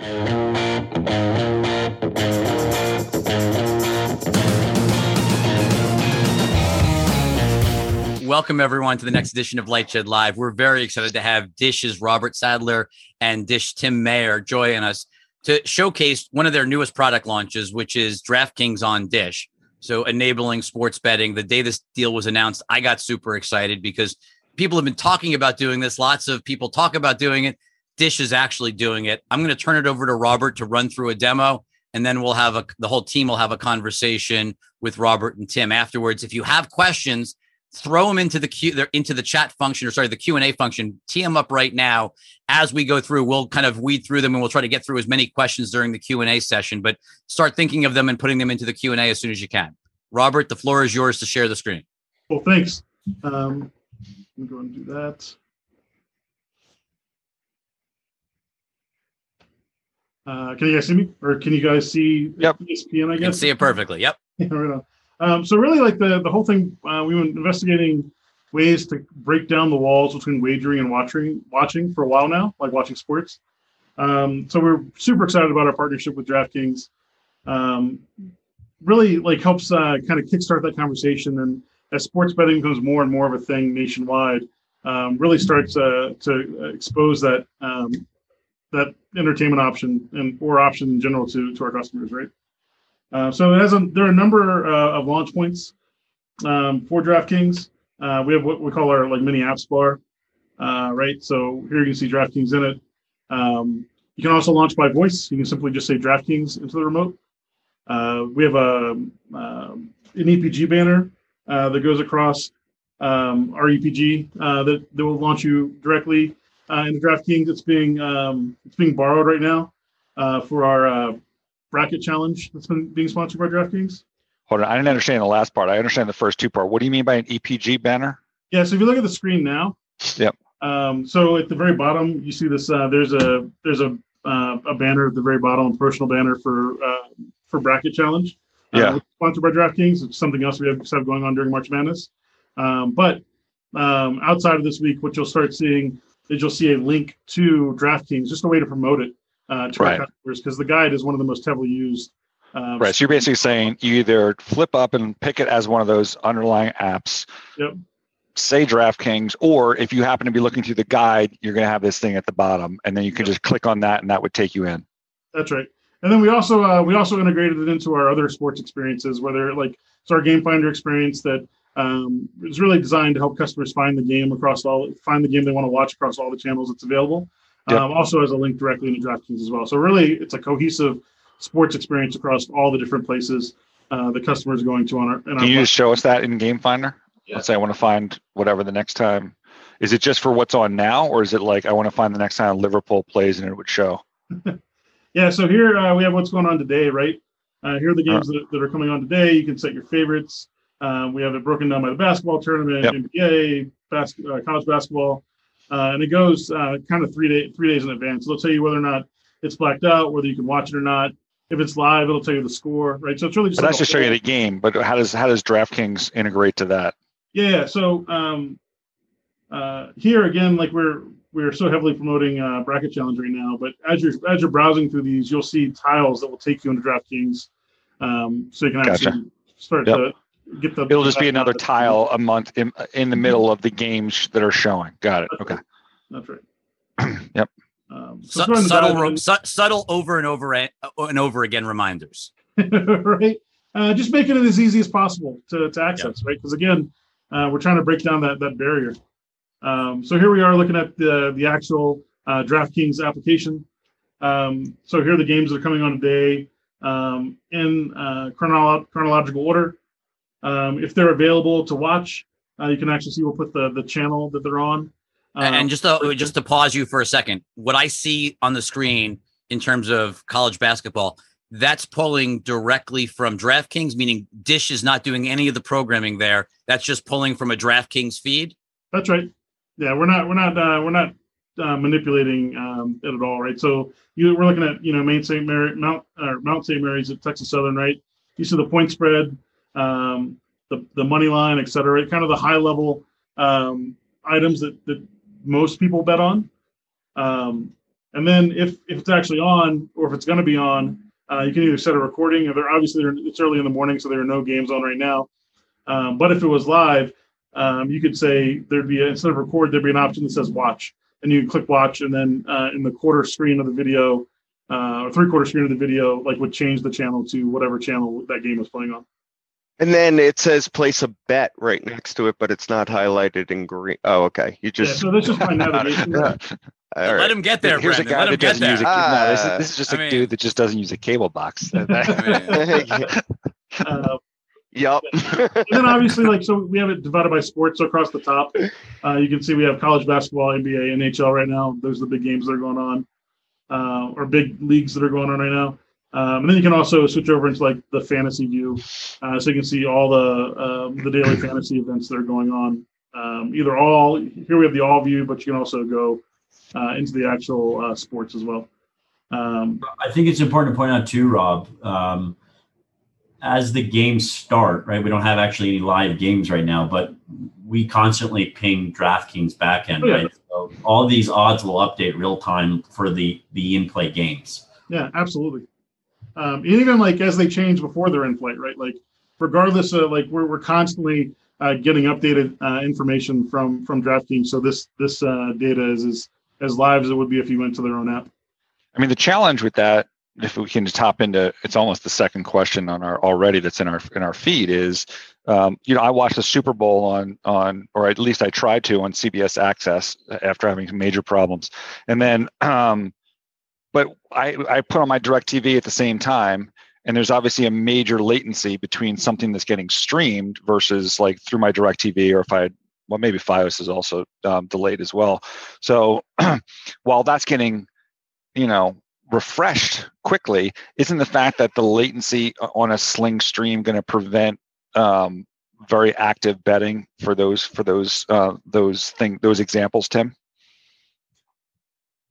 Welcome everyone to the next edition of LightShed Live. We're very excited to have Dish's Robert Sadler and Dish Tim Mayer join us to showcase one of their newest product launches, which is DraftKings on Dish. So enabling sports betting. The day this deal was announced, I got super excited because people have been talking about doing this. Lots of people talk about doing it. Dish is actually doing it. I'm going to turn it over to Robert to run through a demo, and then we'll have a the whole team will have a conversation with Robert and Tim afterwards. If you have questions, throw them into the queue into the chat function or sorry the q&a function. Tee them up right now. As we go through we'll kind of weed through them and we'll try to get through as many questions during the q&a session but start thinking of them and putting them into the q&a as soon as you can. Robert the floor is yours to share the screen. Well thanks. Um, let me go and do that uh, can you guys see me or can you guys see yep. espn i guess you can see it perfectly yep right. Um, so really, like the the whole thing, uh, we were investigating ways to break down the walls between wagering and watching watching for a while now, like watching sports. Um, so we're super excited about our partnership with DraftKings. Um, really, like helps uh, kind of kickstart that conversation, and as sports betting becomes more and more of a thing nationwide, um, really starts uh, to expose that um, that entertainment option and or option in general to to our customers, right? Uh, so it has a, there are a number uh, of launch points um, for DraftKings. Uh, we have what we call our like mini apps bar, uh, right? So here you can see DraftKings in it. Um, you can also launch by voice. You can simply just say DraftKings into the remote. Uh, we have a um, an EPG banner uh, that goes across um, our EPG that, that will launch you directly into DraftKings. It's being um, it's being borrowed right now for our bracket challenge that's been being sponsored by DraftKings. Hold on, I didn't understand the last part. I understand the first two part. What do you mean by an EPG banner? Yeah, so if you look at the screen now, yep. Um, so at the very bottom, you see this. Uh, there's a there's a uh, a banner at the very bottom, a promotional banner for uh, for bracket challenge. Uh, yeah, sponsored by DraftKings. It's something else we have, have going on during March Madness. Um, but um, outside of this week, what you'll start seeing is you'll see a link to DraftKings, just a way to promote it uh, to right. our customers because the guide is one of the most heavily used. Uh, right. So you're basically saying you either flip up and pick it as one of those underlying apps. Yep. Say DraftKings, or if you happen to be looking through the guide, you're going to have this thing at the bottom, and then you can yep. just click on that, and that would take you in. That's right. And then we also uh, we also integrated it into our other sports experiences, whether like it's our Game Finder experience that um, is really designed to help customers find the game across all find the game they want to watch across all the channels that's available. Yep. Um, also has a link directly into DraftKings as well. So really, it's a cohesive sports experience across all the different places uh, the customer is going to on our. Can you just show us that in Game Finder? Yeah. Let's say I want to find whatever the next time. Is it just for what's on now, or is it like I want to find the next time Liverpool plays and it would show? yeah. So here uh, we have what's going on today, right? Uh, here are the games that, that, are coming on today. You can set your favorites. Uh, we have it broken down by the basketball tournament, yep. NBA, bas- uh, college basketball, uh, and it goes uh, kind of three day three days in advance. So it'll tell you whether or not it's blacked out, whether you can watch it or not. If it's live, it'll tell you the score, right? So it's really just. But like that's just show you the game. But how does how does DraftKings integrate to that? Yeah. So um, uh, here again, like we're we're so heavily promoting uh, bracket challenge right now, but as you're as you're browsing through these, you'll see tiles that will take you into DraftKings, um, so you can actually gotcha. start yep. to get the. It'll just be another tile a month in, in the middle of the games that are showing. Got it. That's okay. Right. That's right. yep. Um, so subtle, su- subtle over and over and over again reminders. right. Uh, just making it as easy as possible to, to access, right? Because again, uh, we're trying to break down that that barrier. Um, so here we are looking at the the actual uh, DraftKings application. Um, so here are the games that are coming on today um, in uh, chronolo- chronological order. Um, if they're available to watch, uh, you can actually see we'll put the the channel that they're on. Um, and just to just to pause you for a second, what I see on the screen in terms of college basketball, that's pulling directly from DraftKings, meaning Dish is not doing any of the programming there. That's just pulling from a DraftKings feed. That's right. Yeah, we're not we're not uh, we're not uh, manipulating um, it at all, right? So you, we're looking at you know Maine St. Mary Mount uh, Mount St. Mary's at Texas Southern, right? You see the point spread um, the, the money line, et cetera, kind of the high level um, items that, that most people bet on. Um, And then if if it's actually on or if it's going to be on, uh, you can either set a recording. Or they're obviously they're, it's early in the morning, so there are no games on right now. Um, but if it was live, um, you could say there'd be a, instead of record, there'd be an option that says watch, and you can click watch, and then uh, in the quarter screen of the video uh, or three quarter screen of the video, like would change the channel to whatever channel that game was playing on. And then it says place a bet right next to it, but it's not highlighted in green. Oh, okay. You Yeah, just so that's just my navigation. all Let him get there, Here's Brendan. a guy Let that doesn't use a no, this, is, Ah, this is just I a mean- dude that just doesn't use a cable box. Uh, Yep. and then obviously, like, so we have it divided by sports. So across the top, uh, you can see we have college basketball, NBA, NHL right now. Those are the big games that are going on, uh, or big leagues that are going on right now. Um, and then you can also switch over into like the fantasy view, uh, so you can see all the um, the daily fantasy events that are going on. Um, either all here we have the all view, but you can also go uh, into the actual uh, sports as well. Um, I think it's important to point out too, Rob. Um, as the games start, right? We don't have actually any live games right now, but we constantly ping DraftKings backend, Oh, yeah. right? So all these odds will update real time for the the in play games. Yeah, absolutely. Um, even like as they change before they're in flight, right? Like regardless of like we're we're constantly uh, getting updated uh, information from from DraftKings. So this this uh, data is as as live as it would be if you went to their own app. I mean, the challenge with that, if we can hop into, it's almost the second question on our already that's in our in our feed is, um, you know, I watched the Super Bowl on on, or at least I tried to on CBS Access after having some major problems, and then, um, but I I put on my DirecTV at the same time. And there's obviously a major latency between something that's getting streamed versus like through my DirecTV, or if I well maybe FiOS is also um, delayed as well. So while that's getting you know refreshed quickly isn't the fact that the latency on a sling stream going to prevent um, very active betting for those for those uh, those thing those examples tim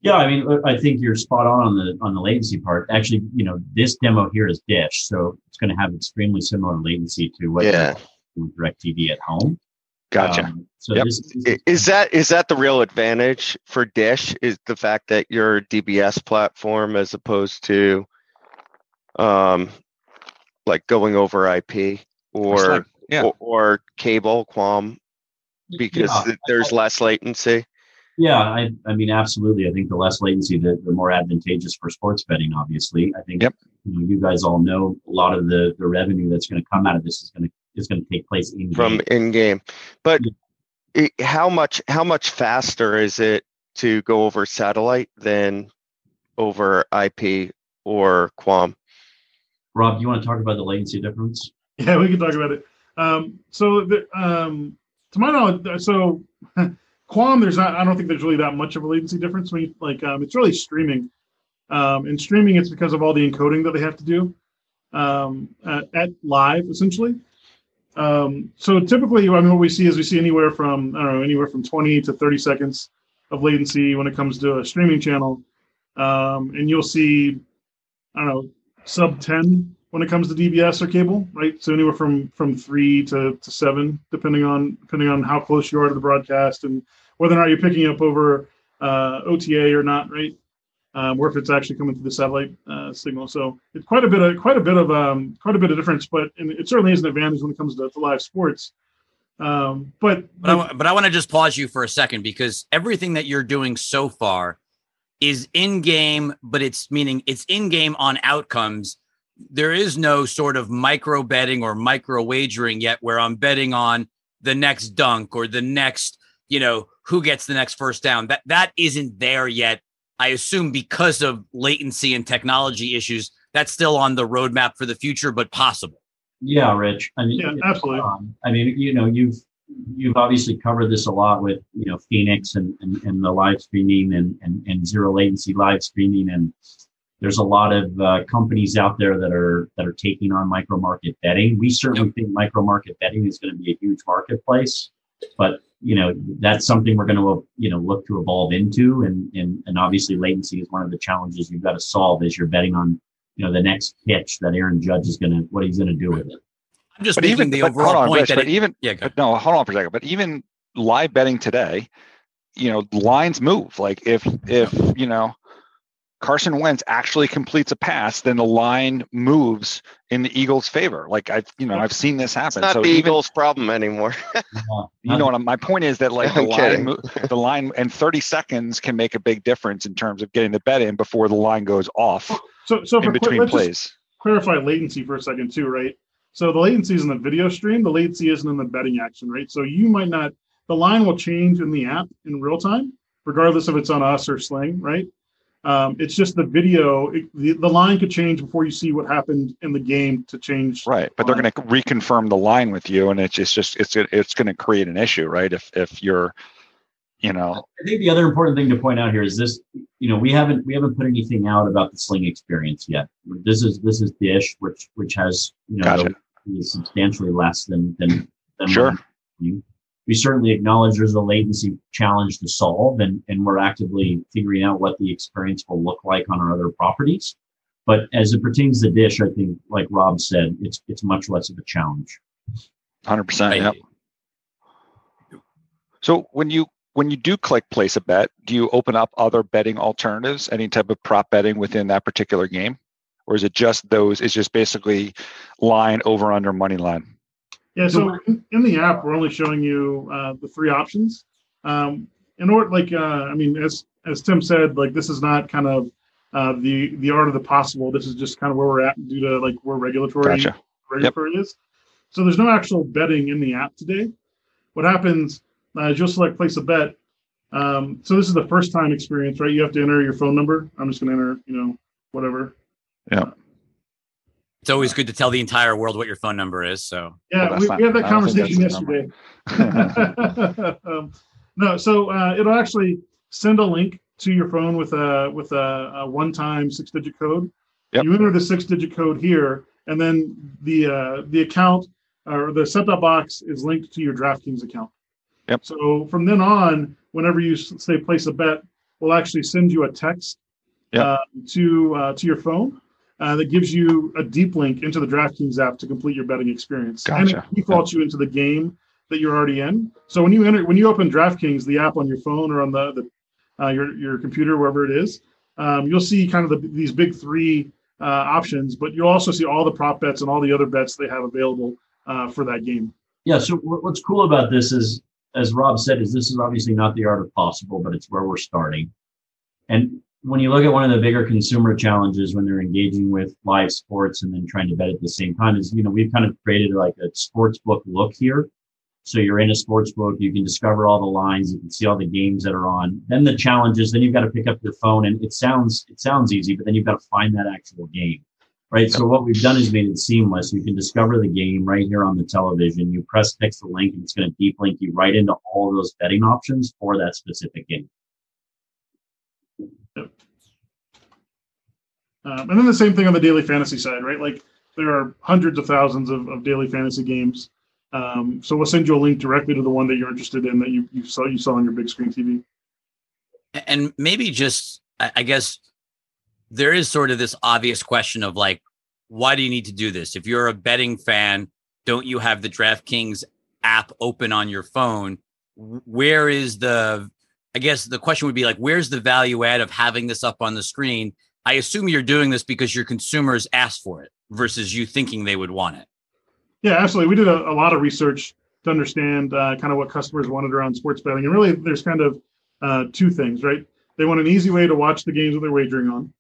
Yeah, I mean, I think you're spot on on the on the latency part. Actually, you know, this demo here is Dish, so it's going to have extremely similar latency to what Yeah. with DirecTV at home. gotcha Um, so Yep. this, this I- Is that is that the real advantage for Dish? Is the fact that you're a DBS platform as opposed to, um, like going over IP or Sling, yeah. or, or cable QAM because Yeah. there's less latency. Yeah, I, I mean, absolutely. I think the less latency, the, the more advantageous for sports betting. Obviously, I think Yep. you, know, you guys all know a lot of the the revenue that's going to come out of this is going to is going to take place in from game. in game. But it, how much how much faster is it to go over satellite than over IP or QAM? Rob, do you want to talk about the latency difference? Yeah, we can talk about it. Um, so the, um, to my knowledge, so QAM, there's not. I don't think there's really that much of a latency difference. When you, like, um, it's really streaming. Um, and streaming, it's because of all the encoding that they have to do um, at, at live, essentially. Um, so typically, I mean, what we see is we see anywhere from I don't know, anywhere from 20 to 30 seconds of latency when it comes to a streaming channel, um, and you'll see, I don't know, sub 10 when it comes to DBS or cable, right? So anywhere from from three to, to seven, depending on depending on how close you are to the broadcast and whether or not you're picking up over uh, OTA or not, right? Um, or if it's actually coming through the satellite uh, signal. So it's quite a bit of quite a bit of um, quite a bit of difference, but it certainly is an advantage when it comes to, to live sports. Um, but But I, but I want to just pause you for a second because everything that you're doing so far is in game, but it's meaning it's in game on outcomes. There is no sort of micro betting or micro wagering yet where I'm betting on the next dunk or the next, you know, who gets the next first down. That that isn't there yet. I assume because of latency and technology issues, that's still on the roadmap for the future, but possible. Yeah, Rich. I mean, Yeah, you know, absolutely. um, I mean, you know, you've you've obviously covered this a lot with you know Phenix and and, and the live streaming and, and and zero latency live streaming, and there's a lot of uh, companies out there that are that are taking on micro market betting. We certainly think micro market betting is going to be a huge marketplace, but you know that's something we're going to you know look to evolve into, and and and obviously latency is one of the challenges you've got to solve as you're betting on you know the next pitch that Aaron Judge is going to what he's going to do with it. I'm just but making even the but, overall hold on, point Rich, that but it, even yeah, but no hold on for a second. But even live betting today you know lines move. Like if if you know Carson Wentz actually completes a pass, then the line moves in the Eagles' favor. Like I've, you know, I've seen this happen. It's not so the even- Eagles' problem anymore. you know what I'm, my point is that like the I'm line, mo- the line, and 30 seconds can make a big difference in terms of getting the bet in before the line goes off So, so in for between let's just plays. clarify latency for a second too, right? So the latency is in the video stream. The latency isn't in the betting action, right? So you might not. The line will change in the app in real time, regardless if it's on us or Sling, right? Um, it's just the video. It, the, the line could change before you see what happened in the game to change. Right, but they're going to reconfirm the line with you, and it's just, just it's it's going to create an issue, right? If if you're, you know, I think the other important thing to point out here is this, you know, we haven't we haven't put anything out about the sling experience yet. This is this is Dish, which which has you know Gotcha. is substantially less than than, than Sure. what I'm doing. We certainly acknowledge there's a latency challenge to solve, and and we're actively figuring out what the experience will look like on our other properties. But as it pertains to Dish, I think, like Rob said, it's it's much less of a challenge. hundred percent. Right. Yep. So when you when you do click place a bet, do you open up other betting alternatives, any type of prop betting within that particular game, or is it just those? It's just basically line over under money line. Yeah, so in, the app, we're only showing you uh, the three options. Um, in order, like, uh, I mean, as as Tim said, like this is not kind of uh, the the art of the possible. This is just kind of where we're at due to like where regulatory Gotcha. regulatory is. So there's no actual betting in the app today. What happens uh, is you'll select place a bet. Um, so this is the first time experience, right? You have to enter your phone number. I'm just going to enter, you know, whatever. It's always good to tell the entire world what your phone number is. So Yeah, Well, we, not- we had that I conversation yesterday. um, no, so uh, it'll actually send a link to your phone with a with a, a one-time six-digit code. Yep. You enter the six-digit code here, and then the uh, the account or the set-top box is linked to your DraftKings account. Yep. So from then on, whenever you say place a bet, we'll actually send you a text Yep. uh, to uh, to your phone uh, that gives you a deep link into the DraftKings app to complete your betting experience. And it defaults you into the game that you're already in. So when you enter, when you open DraftKings, the app on your phone or on the, the uh, your your computer, wherever it is, um, you'll see kind of the, these big three uh, options, but you'll also see all the prop bets and all the other bets they have available uh, for that game. Yeah. So what's cool about this is, as Rob said, is this is obviously not the art of possible, but it's where we're starting. And when you look at one of the bigger consumer challenges when they're engaging with live sports and then trying to bet at the same time is, you know, we've kind of created like a sports book look here. So you're in a sports book, you can discover all the lines, you can see all the games that are on. Then the challenge is then you've got to pick up your phone and it sounds it sounds easy, but then you've got to find that actual game. Right. So what we've done is made it seamless. You can discover the game right here on the television. You press text the link and it's going to deep link you right into all those betting options for that specific game. Um, and then the same thing on the daily fantasy side, right? Like there are hundreds of thousands of, of daily fantasy games. Um, so we'll send you a link directly to the one that you're interested in that you, you saw you saw on your big screen TV. and maybe just I I guess there is sort of this obvious question of like, why do you need to do this? If you're a betting fan, don't you have the DraftKings app open on your phone? Where is the I guess the question would be like, where's the value add of having this up on the screen? I assume you're doing this because your consumers asked for it versus you thinking they would want it. Yeah, absolutely. We did a, a lot of research to understand uh, kind of what customers wanted around sports betting, and really, there's kind of uh, two things, right? They want an easy way to watch the games that they're wagering on,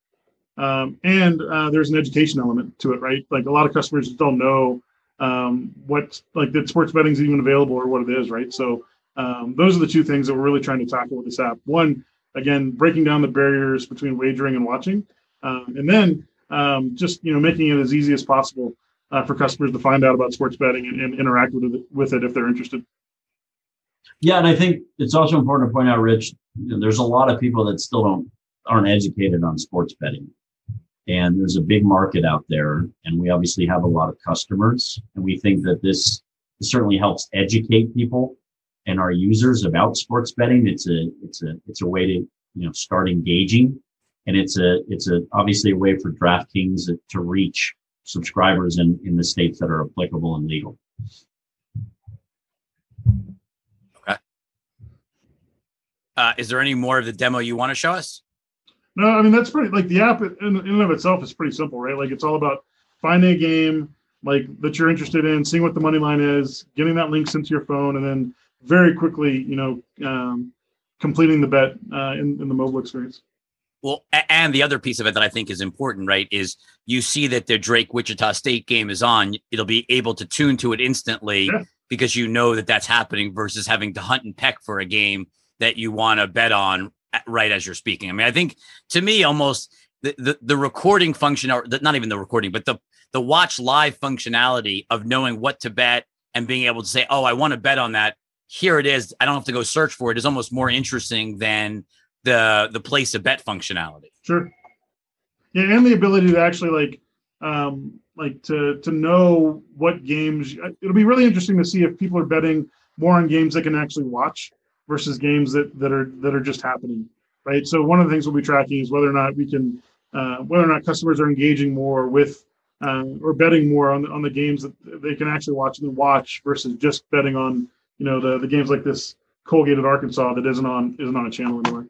um, and uh, there's an education element to it, right? Like a lot of customers don't know um, what like that sports betting is even available or what it is, right? So um, those are the two things that we're really trying to tackle with this app. One, again, breaking down the barriers between wagering and watching, um, and then um, just you know making it as easy as possible uh, for customers to find out about sports betting and, and interact with it, with it if they're interested. Yeah, and I think it's also important to point out, Rich, you know, there's a lot of people that still don't aren't educated on sports betting. And there's a big market out there, and we obviously have a lot of customers. And we think that this certainly helps educate people and our users about sports betting. It's a it's a it's a way to you know start engaging, and it's a it's a obviously a way for DraftKings to reach subscribers in in the states that are applicable and legal. Okay. Uh, is there any more of the demo you want to show us? No, I mean that's pretty like the app in, in and of itself is pretty simple, right? Like it's all about finding a game like that you're interested in, seeing what the money line is, getting that link sent to your phone, and then very quickly, you know, um, completing the bet uh, in, in the mobile experience. Well, and the other piece of it that I think is important, right, is you see that the Drake Wichita State game is on. It'll be able to tune to it instantly yeah. because you know that that's happening versus having to hunt and peck for a game that you want to bet on right as you're speaking. I mean, I think to me, almost the the, the recording function, or the, not even the recording, but the the watch live functionality of knowing what to bet and being able to say, "Oh, I want to bet on that." Here it is. I don't have to go search for it. Is almost more interesting than the the place a bet functionality. Sure. Yeah, and the ability to actually like um like to to know what games it'll be really interesting to see if people are betting more on games they can actually watch versus games that that are that are just happening right so one of the things we'll be tracking is whether or not we can uh, whether or not customers are engaging more with uh, or betting more on on the games that they can actually watch and watch versus just betting on you know the the games like this Colgate at Arkansas that isn't on isn't on a channel anymore.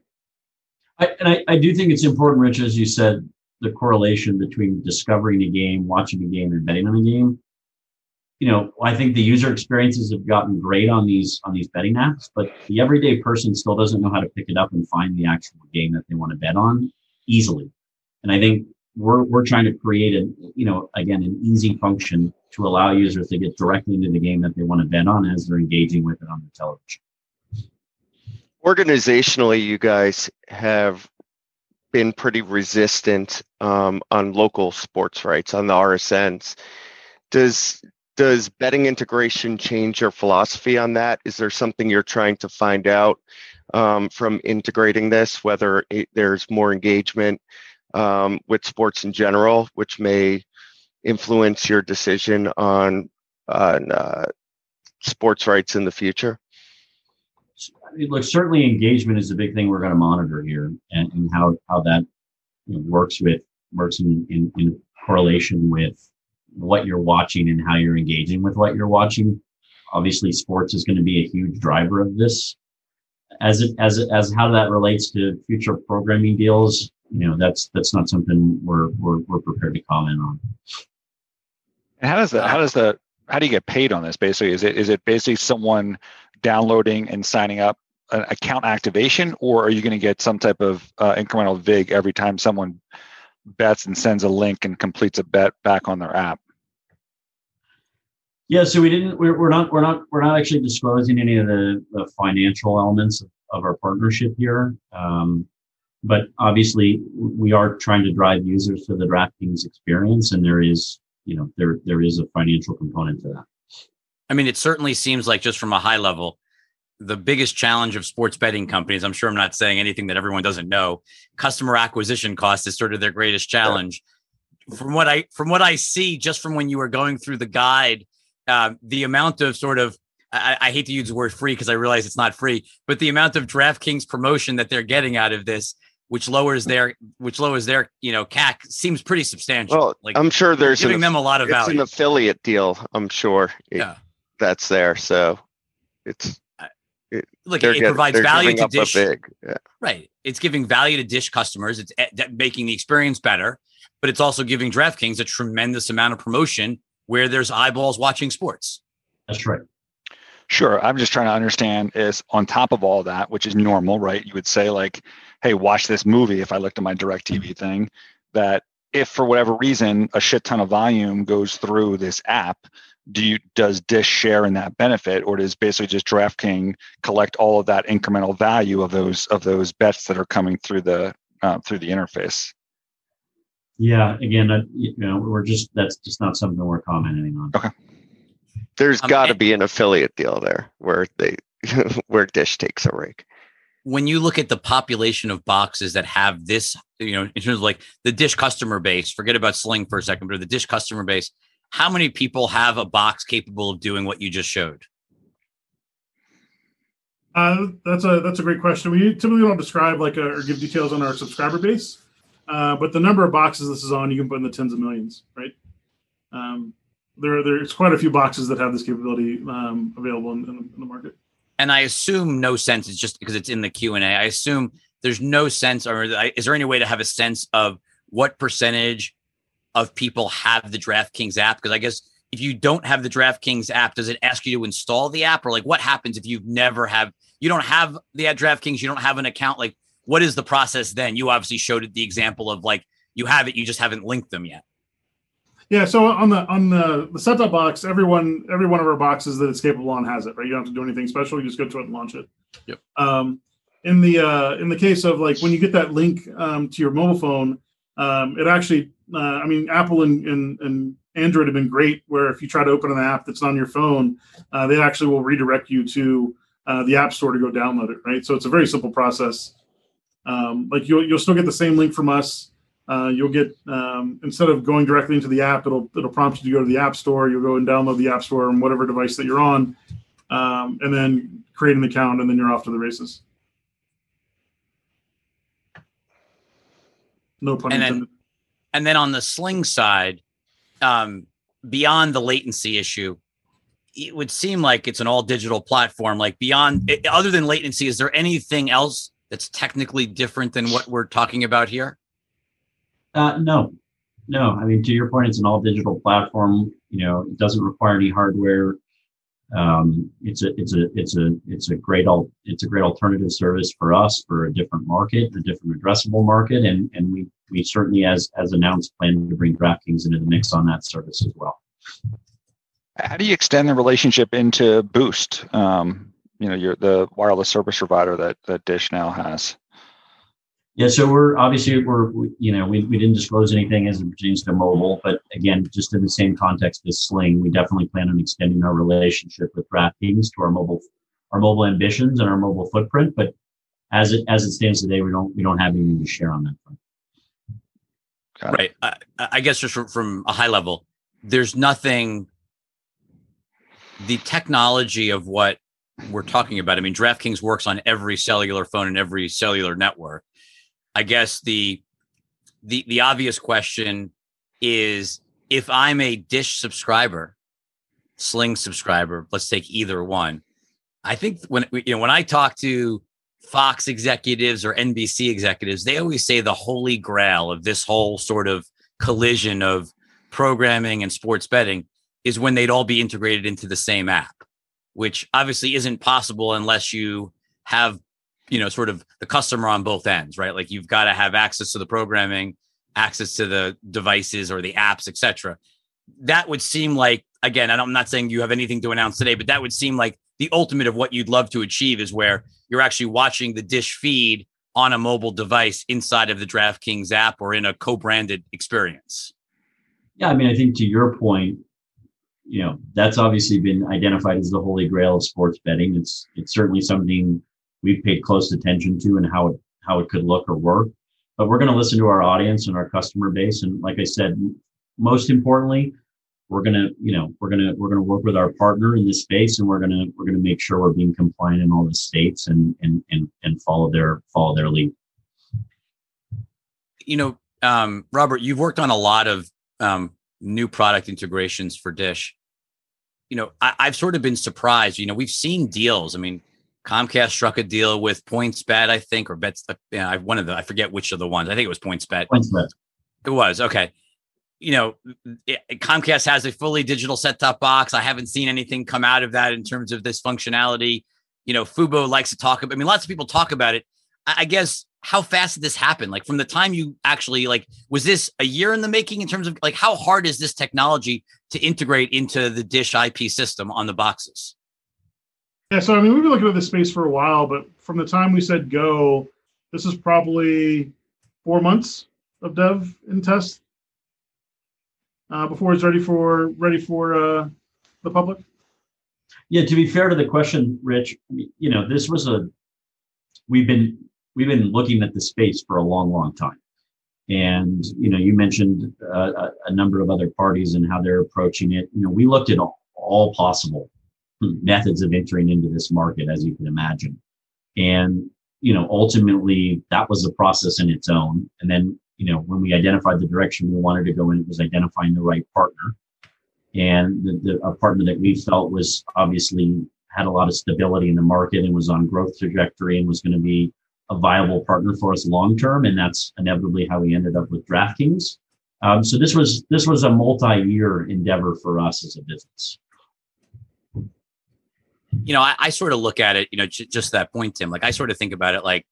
I, and I, I do think it's important, Rich, as you said, the correlation between discovering a game, watching a game, and betting on a game. You know, I think the user experiences have gotten great on these on these betting apps, but the everyday person still doesn't know how to pick it up and find the actual game that they want to bet on easily. And I think we're we're trying to create a you know again an easy function to allow users to get directly into the game that they want to bet on as they're engaging with it on the television organizationally, you guys have been pretty resistant um, on local sports rights on the RSNs. Does does betting integration change your philosophy on that? Is there something you're trying to find out um, from integrating this? Whether it, there's more engagement um, with sports in general, which may influence your decision on on uh, sports rights in the future? look, certainly engagement is a big thing we're going to monitor here, and, and how how that you know, works with works in, in, in correlation with what you're watching and how you're engaging with what you're watching. Obviously, sports is going to be a huge driver of this. As it as as how that relates to future programming deals, you know, that's that's not something we're we're we're prepared to comment on. And how does that? How does the? How do you get paid on this? Basically, is it is it basically someone downloading and signing up an account activation, or are you going to get some type of uh, incremental VIG every time someone bets and sends a link and completes a bet back on their app? Yeah, so we didn't. We're, we're not. We're not. We're not actually disclosing any of the, the financial elements of, of our partnership here. Um, but obviously, we are trying to drive users to the DraftKings experience, and there is, you know, there there is a financial component to that. I mean, it certainly seems like just from a high level, the biggest challenge of sports betting companies, I'm sure I'm not saying anything that everyone doesn't know, customer acquisition cost is sort of their greatest challenge. From what I from what I see, just from when you were going through the guide, uh, the amount of sort of I, I hate to use the word free because I realize it's not free, but the amount of DraftKings promotion that they're getting out of this, which lowers their which lowers their you know CAC, seems pretty substantial. Well, like I'm sure there's giving an, them a lot of value. It's an affiliate deal. I'm sure. It, yeah, that's there. So it's it, look, it provides value to Dish. Big, yeah. Right. It's giving value to Dish customers. It's eh, making the experience better, but it's also giving DraftKings a tremendous amount of promotion where there's eyeballs watching sports. That's right. Sure. I'm just trying to understand is on top of all that, which is normal, right? You would say like, hey, watch this movie if I looked at my DirecTV thing, that if for whatever reason a shit ton of volume goes through this app, do you does Dish share in that benefit, or does basically just DraftKings collect all of that incremental value of those of those bets that are coming through the uh, through the interface? Yeah, again, uh, you know, we're just that's just not something we're commenting on. Okay. There's um, got to be an affiliate deal there where they where Dish takes a rake. When you look at the population of boxes that have this, you know, in terms of like the Dish customer base, forget about Sling for a second, but the Dish customer base, how many people have a box capable of doing what you just showed? Uh, that's a that's a great question. We typically don't describe like a, or give details on our subscriber base, uh, but the number of boxes this is on, you can put in the tens of millions, right? Um, there there's quite a few boxes that have this capability um, available in, in, the, market. And I assume no sense. It's just because it's in the Q and A. I assume there's no sense, or is there any way to have a sense of what percentage of people have the DraftKings app? Because I guess if you don't have the DraftKings app, does it ask you to install the app, or like what happens if you've never have you don't have the DraftKings, you don't have an account? Like, what is the process then? You obviously showed the example of like you have it, you just haven't linked them yet. Yeah, so on the on the the set top box, everyone every one of our boxes that it's capable on has it, right? You don't have to do anything special. You just go to it and launch it. Yep. Um, in the uh, in the case of like when you get that link um, to your mobile phone, um, it actually, uh, I mean, Apple and, and and Android have been great. Where if you try to open an app that's on your phone, uh, they actually will redirect you to uh, the App Store to go download it, right? So it's a very simple process. Um, like you'll you'll still get the same link from us uh, you'll get um, instead of going directly into the app, it'll it'll prompt you to go to the app store. You'll go and download the app store on whatever device that you're on, um, and then create an account, and then you're off to the races. No pun and intended. then, and then on the sling side, um, beyond the latency issue, it would seem like it's an all digital platform. Like beyond, other than latency, is there anything else that's technically different than what we're talking about here? Uh, no, no. I mean, to your point, it's an all digital platform. You know, it doesn't require any hardware. Um, it's a it's a it's a it's a great al- it's a great alternative service for us for a different market, a different addressable market, and and we we certainly as as announced plan to bring DraftKings into the mix on that service as well. How do you extend the relationship into Boost? Um, you know, you're the wireless service provider that that Dish now has. Yeah, so we're obviously we're we, you know we, we didn't disclose anything as it pertains to mobile, but again, just in the same context as Sling, we definitely plan on extending our relationship with DraftKings to our mobile our mobile ambitions and our mobile footprint. But as it as it stands today, we don't we don't have anything to share on that front. Right. I, I guess just from, from a high level, there's nothing. The technology of what we're talking about. I mean, DraftKings works on every cellular phone and every cellular network I guess the the the obvious question is if I'm a Dish subscriber, Sling subscriber, let's take either one. I think when you know when I talk to Fox executives or NBC executives, they always say the holy grail of this whole sort of collision of programming and sports betting is when they'd all be integrated into the same app, which obviously isn't possible unless you have you know sort of the customer on both ends right? Like you've got to have access to the programming access to the devices or the apps etc that would seem like again i'm not saying you have anything to announce today but that would seem like the ultimate of what you'd love to achieve is where you're actually watching the dish feed on a mobile device inside of the draftkings app or in a co-branded experience. Yeah i mean i think to your point you know that's obviously been identified as the holy grail of sports betting. It's it's certainly something we've paid close attention to and how it how it could look or work. But we're going to listen to our audience and our customer base. And like I said, most importantly, we're going to you know we're going to we're going to work with our partner in this space, and we're going to we're going to make sure we're being compliant in all the states and and and and follow their follow their lead. You know, um, Robert, you've worked on a lot of um, new product integrations for Dish. You know, I, I've sort of been surprised. You know, we've seen deals. I mean, Comcast struck a deal with PointsBet, I think, or Bets. Uh, yeah, I one of the I forget which of the ones. I think it was PointsBet. PointsBet. It was okay. You know, it, Comcast has a fully digital set-top box. I haven't seen anything come out of that in terms of this functionality. You know, Fubo likes to talk about. I mean, lots of people talk about it. I, I guess how fast did this happen? Like from the time you actually like, was this a year in the making in terms of like how hard is this technology to integrate into the Dish IP system on the boxes? Yeah, so I mean, we've been looking at this space for a while, but from the time we said go, this is probably four months of dev and test uh, before it's ready for ready for uh, the public. Yeah, to be fair to the question, Rich, you know, this was a we've been we've been looking at the space for a long, long time, and you know, you mentioned uh, a, number of other parties and how they're approaching it. You know, we looked at all, all possible methods of entering into this market, as you can imagine. And, you know, ultimately that was a process in its own. And then, you know, when we identified the direction we wanted to go in, it was identifying the right partner. And the, the, a partner that we felt was obviously had a lot of stability in the market and was on growth trajectory and was going to be a viable partner for us long term, and that's inevitably how we ended up with DraftKings. Um, so this was this was a multi-year endeavor for us as a business. You know, I, I sort of look at it, you know, j- just that point, Tim. Like I sort of think about it like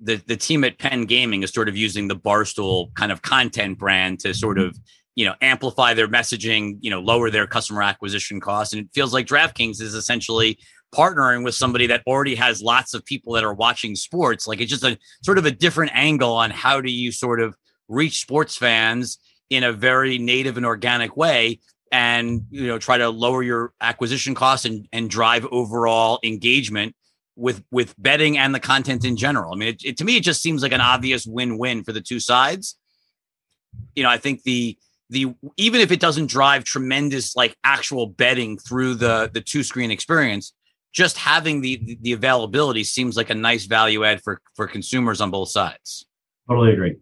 the the team at Penn Gaming is sort of using the Barstool kind of content brand to sort of you know amplify their messaging, you know, lower their customer acquisition costs, and it feels like DraftKings is essentially partnering with somebody that already has lots of people that are watching sports. Like it's just a sort of a different angle on how do you sort of reach sports fans in a very native and organic way and you know try to lower your acquisition costs and, and drive overall engagement with with betting and the content in general. I mean it, it, to me it just seems like an obvious win-win for the two sides. You know i think the the even if it doesn't drive tremendous like actual betting through the the two screen experience just having the the availability seems like a nice value add for for consumers on both sides. Totally agree.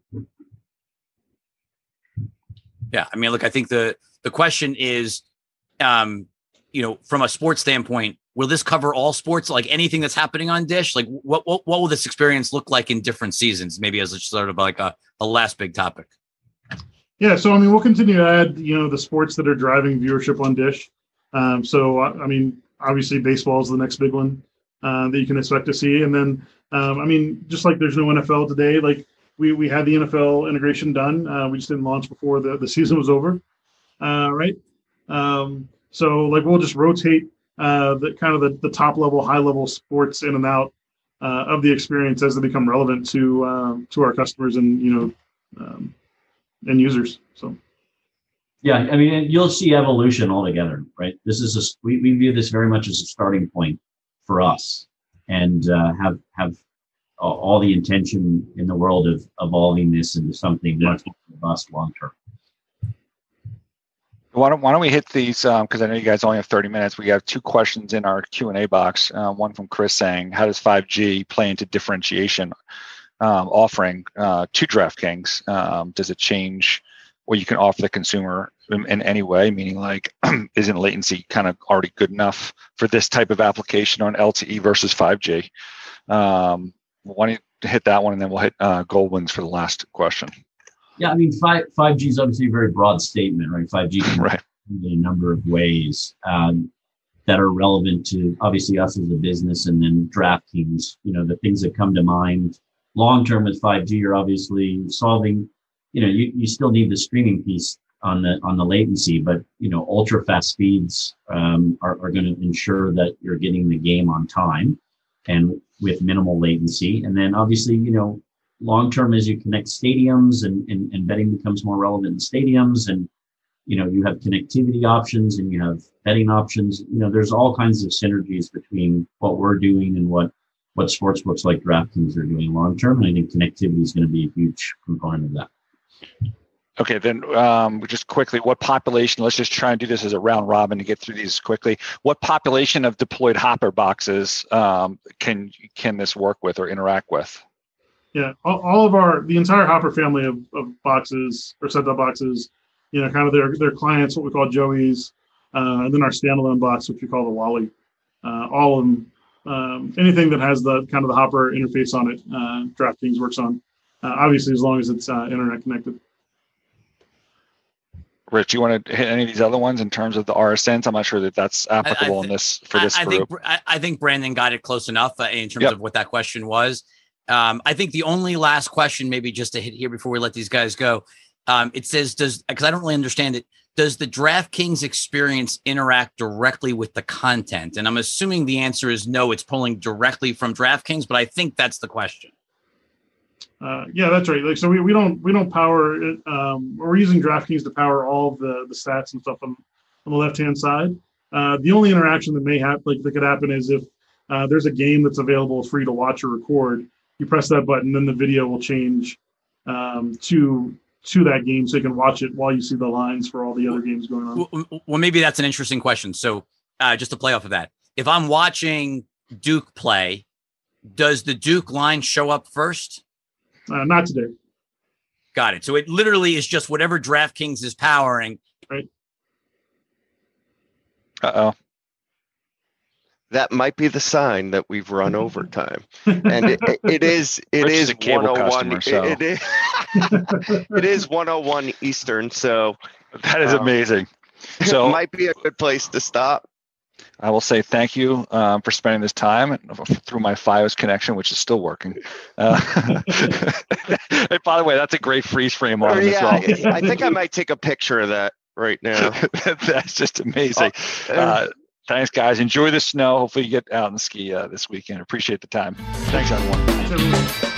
Yeah, I mean, look, I think the the question is, um, you know, from a sports standpoint, will this cover all sports, like anything that's happening on Dish? Like, what what, what will this experience look like in different seasons? Maybe as a sort of like a, a last big topic. Yeah, so I mean, we'll continue to add, you know, the sports that are driving viewership on Dish. Um, so I mean, obviously, baseball is the next big one uh, that you can expect to see, and then um, I mean, just like there's no NFL today, like we we had the NFL integration done. Uh, we just didn't launch before the, the season was over, uh, right? Um, so like we'll just rotate uh, the kind of the, the top level, high level sports in and out uh, of the experience as they become relevant to um, to our customers and you know um, end users. So. Yeah, I mean, you'll see evolution altogether, right? This is a we, we view this very much as a starting point for us, and uh, have have all the intention in the world of evolving this into something much more robust long term. Why don't, why don't we hit these? Because um, I know you guys only have 30 minutes. We have two questions in our Q and A box. Uh, one from Chris saying, "How does 5G play into differentiation um, offering uh, to DraftKings? Um, does it change what you can offer the consumer in, in any way? Meaning, like, isn't latency kind of already good enough for this type of application on LTE versus 5G?" Um, why don't you hit that one and then we'll hit uh, Goldwyn's for the last question. Yeah, I mean, five five G is obviously a very broad statement, right? Five G can right. in a number of ways um, that are relevant to obviously us as a business, and then DraftKings. You know, the things that come to mind long term with five G are obviously solving. You know, you, you still need the streaming piece on the on the latency, but you know, ultra fast speeds um, are, are going to ensure that you're getting the game on time and with minimal latency. And then obviously, you know, long term as you connect stadiums and, and, and betting becomes more relevant in stadiums and you know you have connectivity options and you have betting options you know there's all kinds of synergies between what we're doing and what what sports books like DraftKings are doing long term and I think connectivity is going to be a huge component of that. Okay, then um, just quickly, what population? Let's just try and do this as a round robin to get through these quickly. What population of deployed Hopper boxes um, can can this work with or interact with? Yeah, all, all of our the entire Hopper family of, of boxes or set-top boxes, you know, kind of their their clients, what we call Joey's, uh, and then our standalone box, which we call the Wally. Uh, all of them, um, anything that has the kind of the Hopper interface on it, uh, DraftKings works on. Uh, obviously, as long as it's uh, internet connected. Rich, you want to hit any of these other ones in terms of the RSNs? I'm not sure that that's applicable I, I in this for this I, group. Think, I, think Brandon got it close enough uh, in terms yep. of what that question was. Um, I think the only last question, maybe just to hit here before we let these guys go, um, it says, "Does because I don't really understand it. Does the DraftKings experience interact directly with the content?" And I'm assuming the answer is no. It's pulling directly from DraftKings, but I think that's the question. Uh, yeah, that's right. Like, so we, we don't we don't power it. Um, we're using DraftKings to power all the the stats and stuff on, on the left hand side. Uh, the only interaction that may happen, like that could happen, is if uh, there's a game that's available for you to watch or record. You press that button, then the video will change um, to to that game, so you can watch it while you see the lines for all the other games going on. Well, maybe that's an interesting question. So, uh, just to play off of that, if I'm watching Duke play, does the Duke line show up first? Uh, not today. Got it. So it literally is just whatever DraftKings is powering. Right. Uh oh. That might be the sign that we've run overtime. And it, it- it is it Rich is is a cable 101 customer, so- it, it is it is 101 Eastern, so That is Um, amazing. it So might be a good place to stop. I will say thank you um, for spending this time through my FiOS connection, which is still working. Uh, by the way, that's a great freeze frame on as yeah, well. I, I think I might take a picture of that right now. that's just amazing. Uh, thanks, guys. Enjoy the snow. Hopefully, you get out and ski uh, this weekend. Appreciate the time. Thanks, everyone. Thanks, everyone.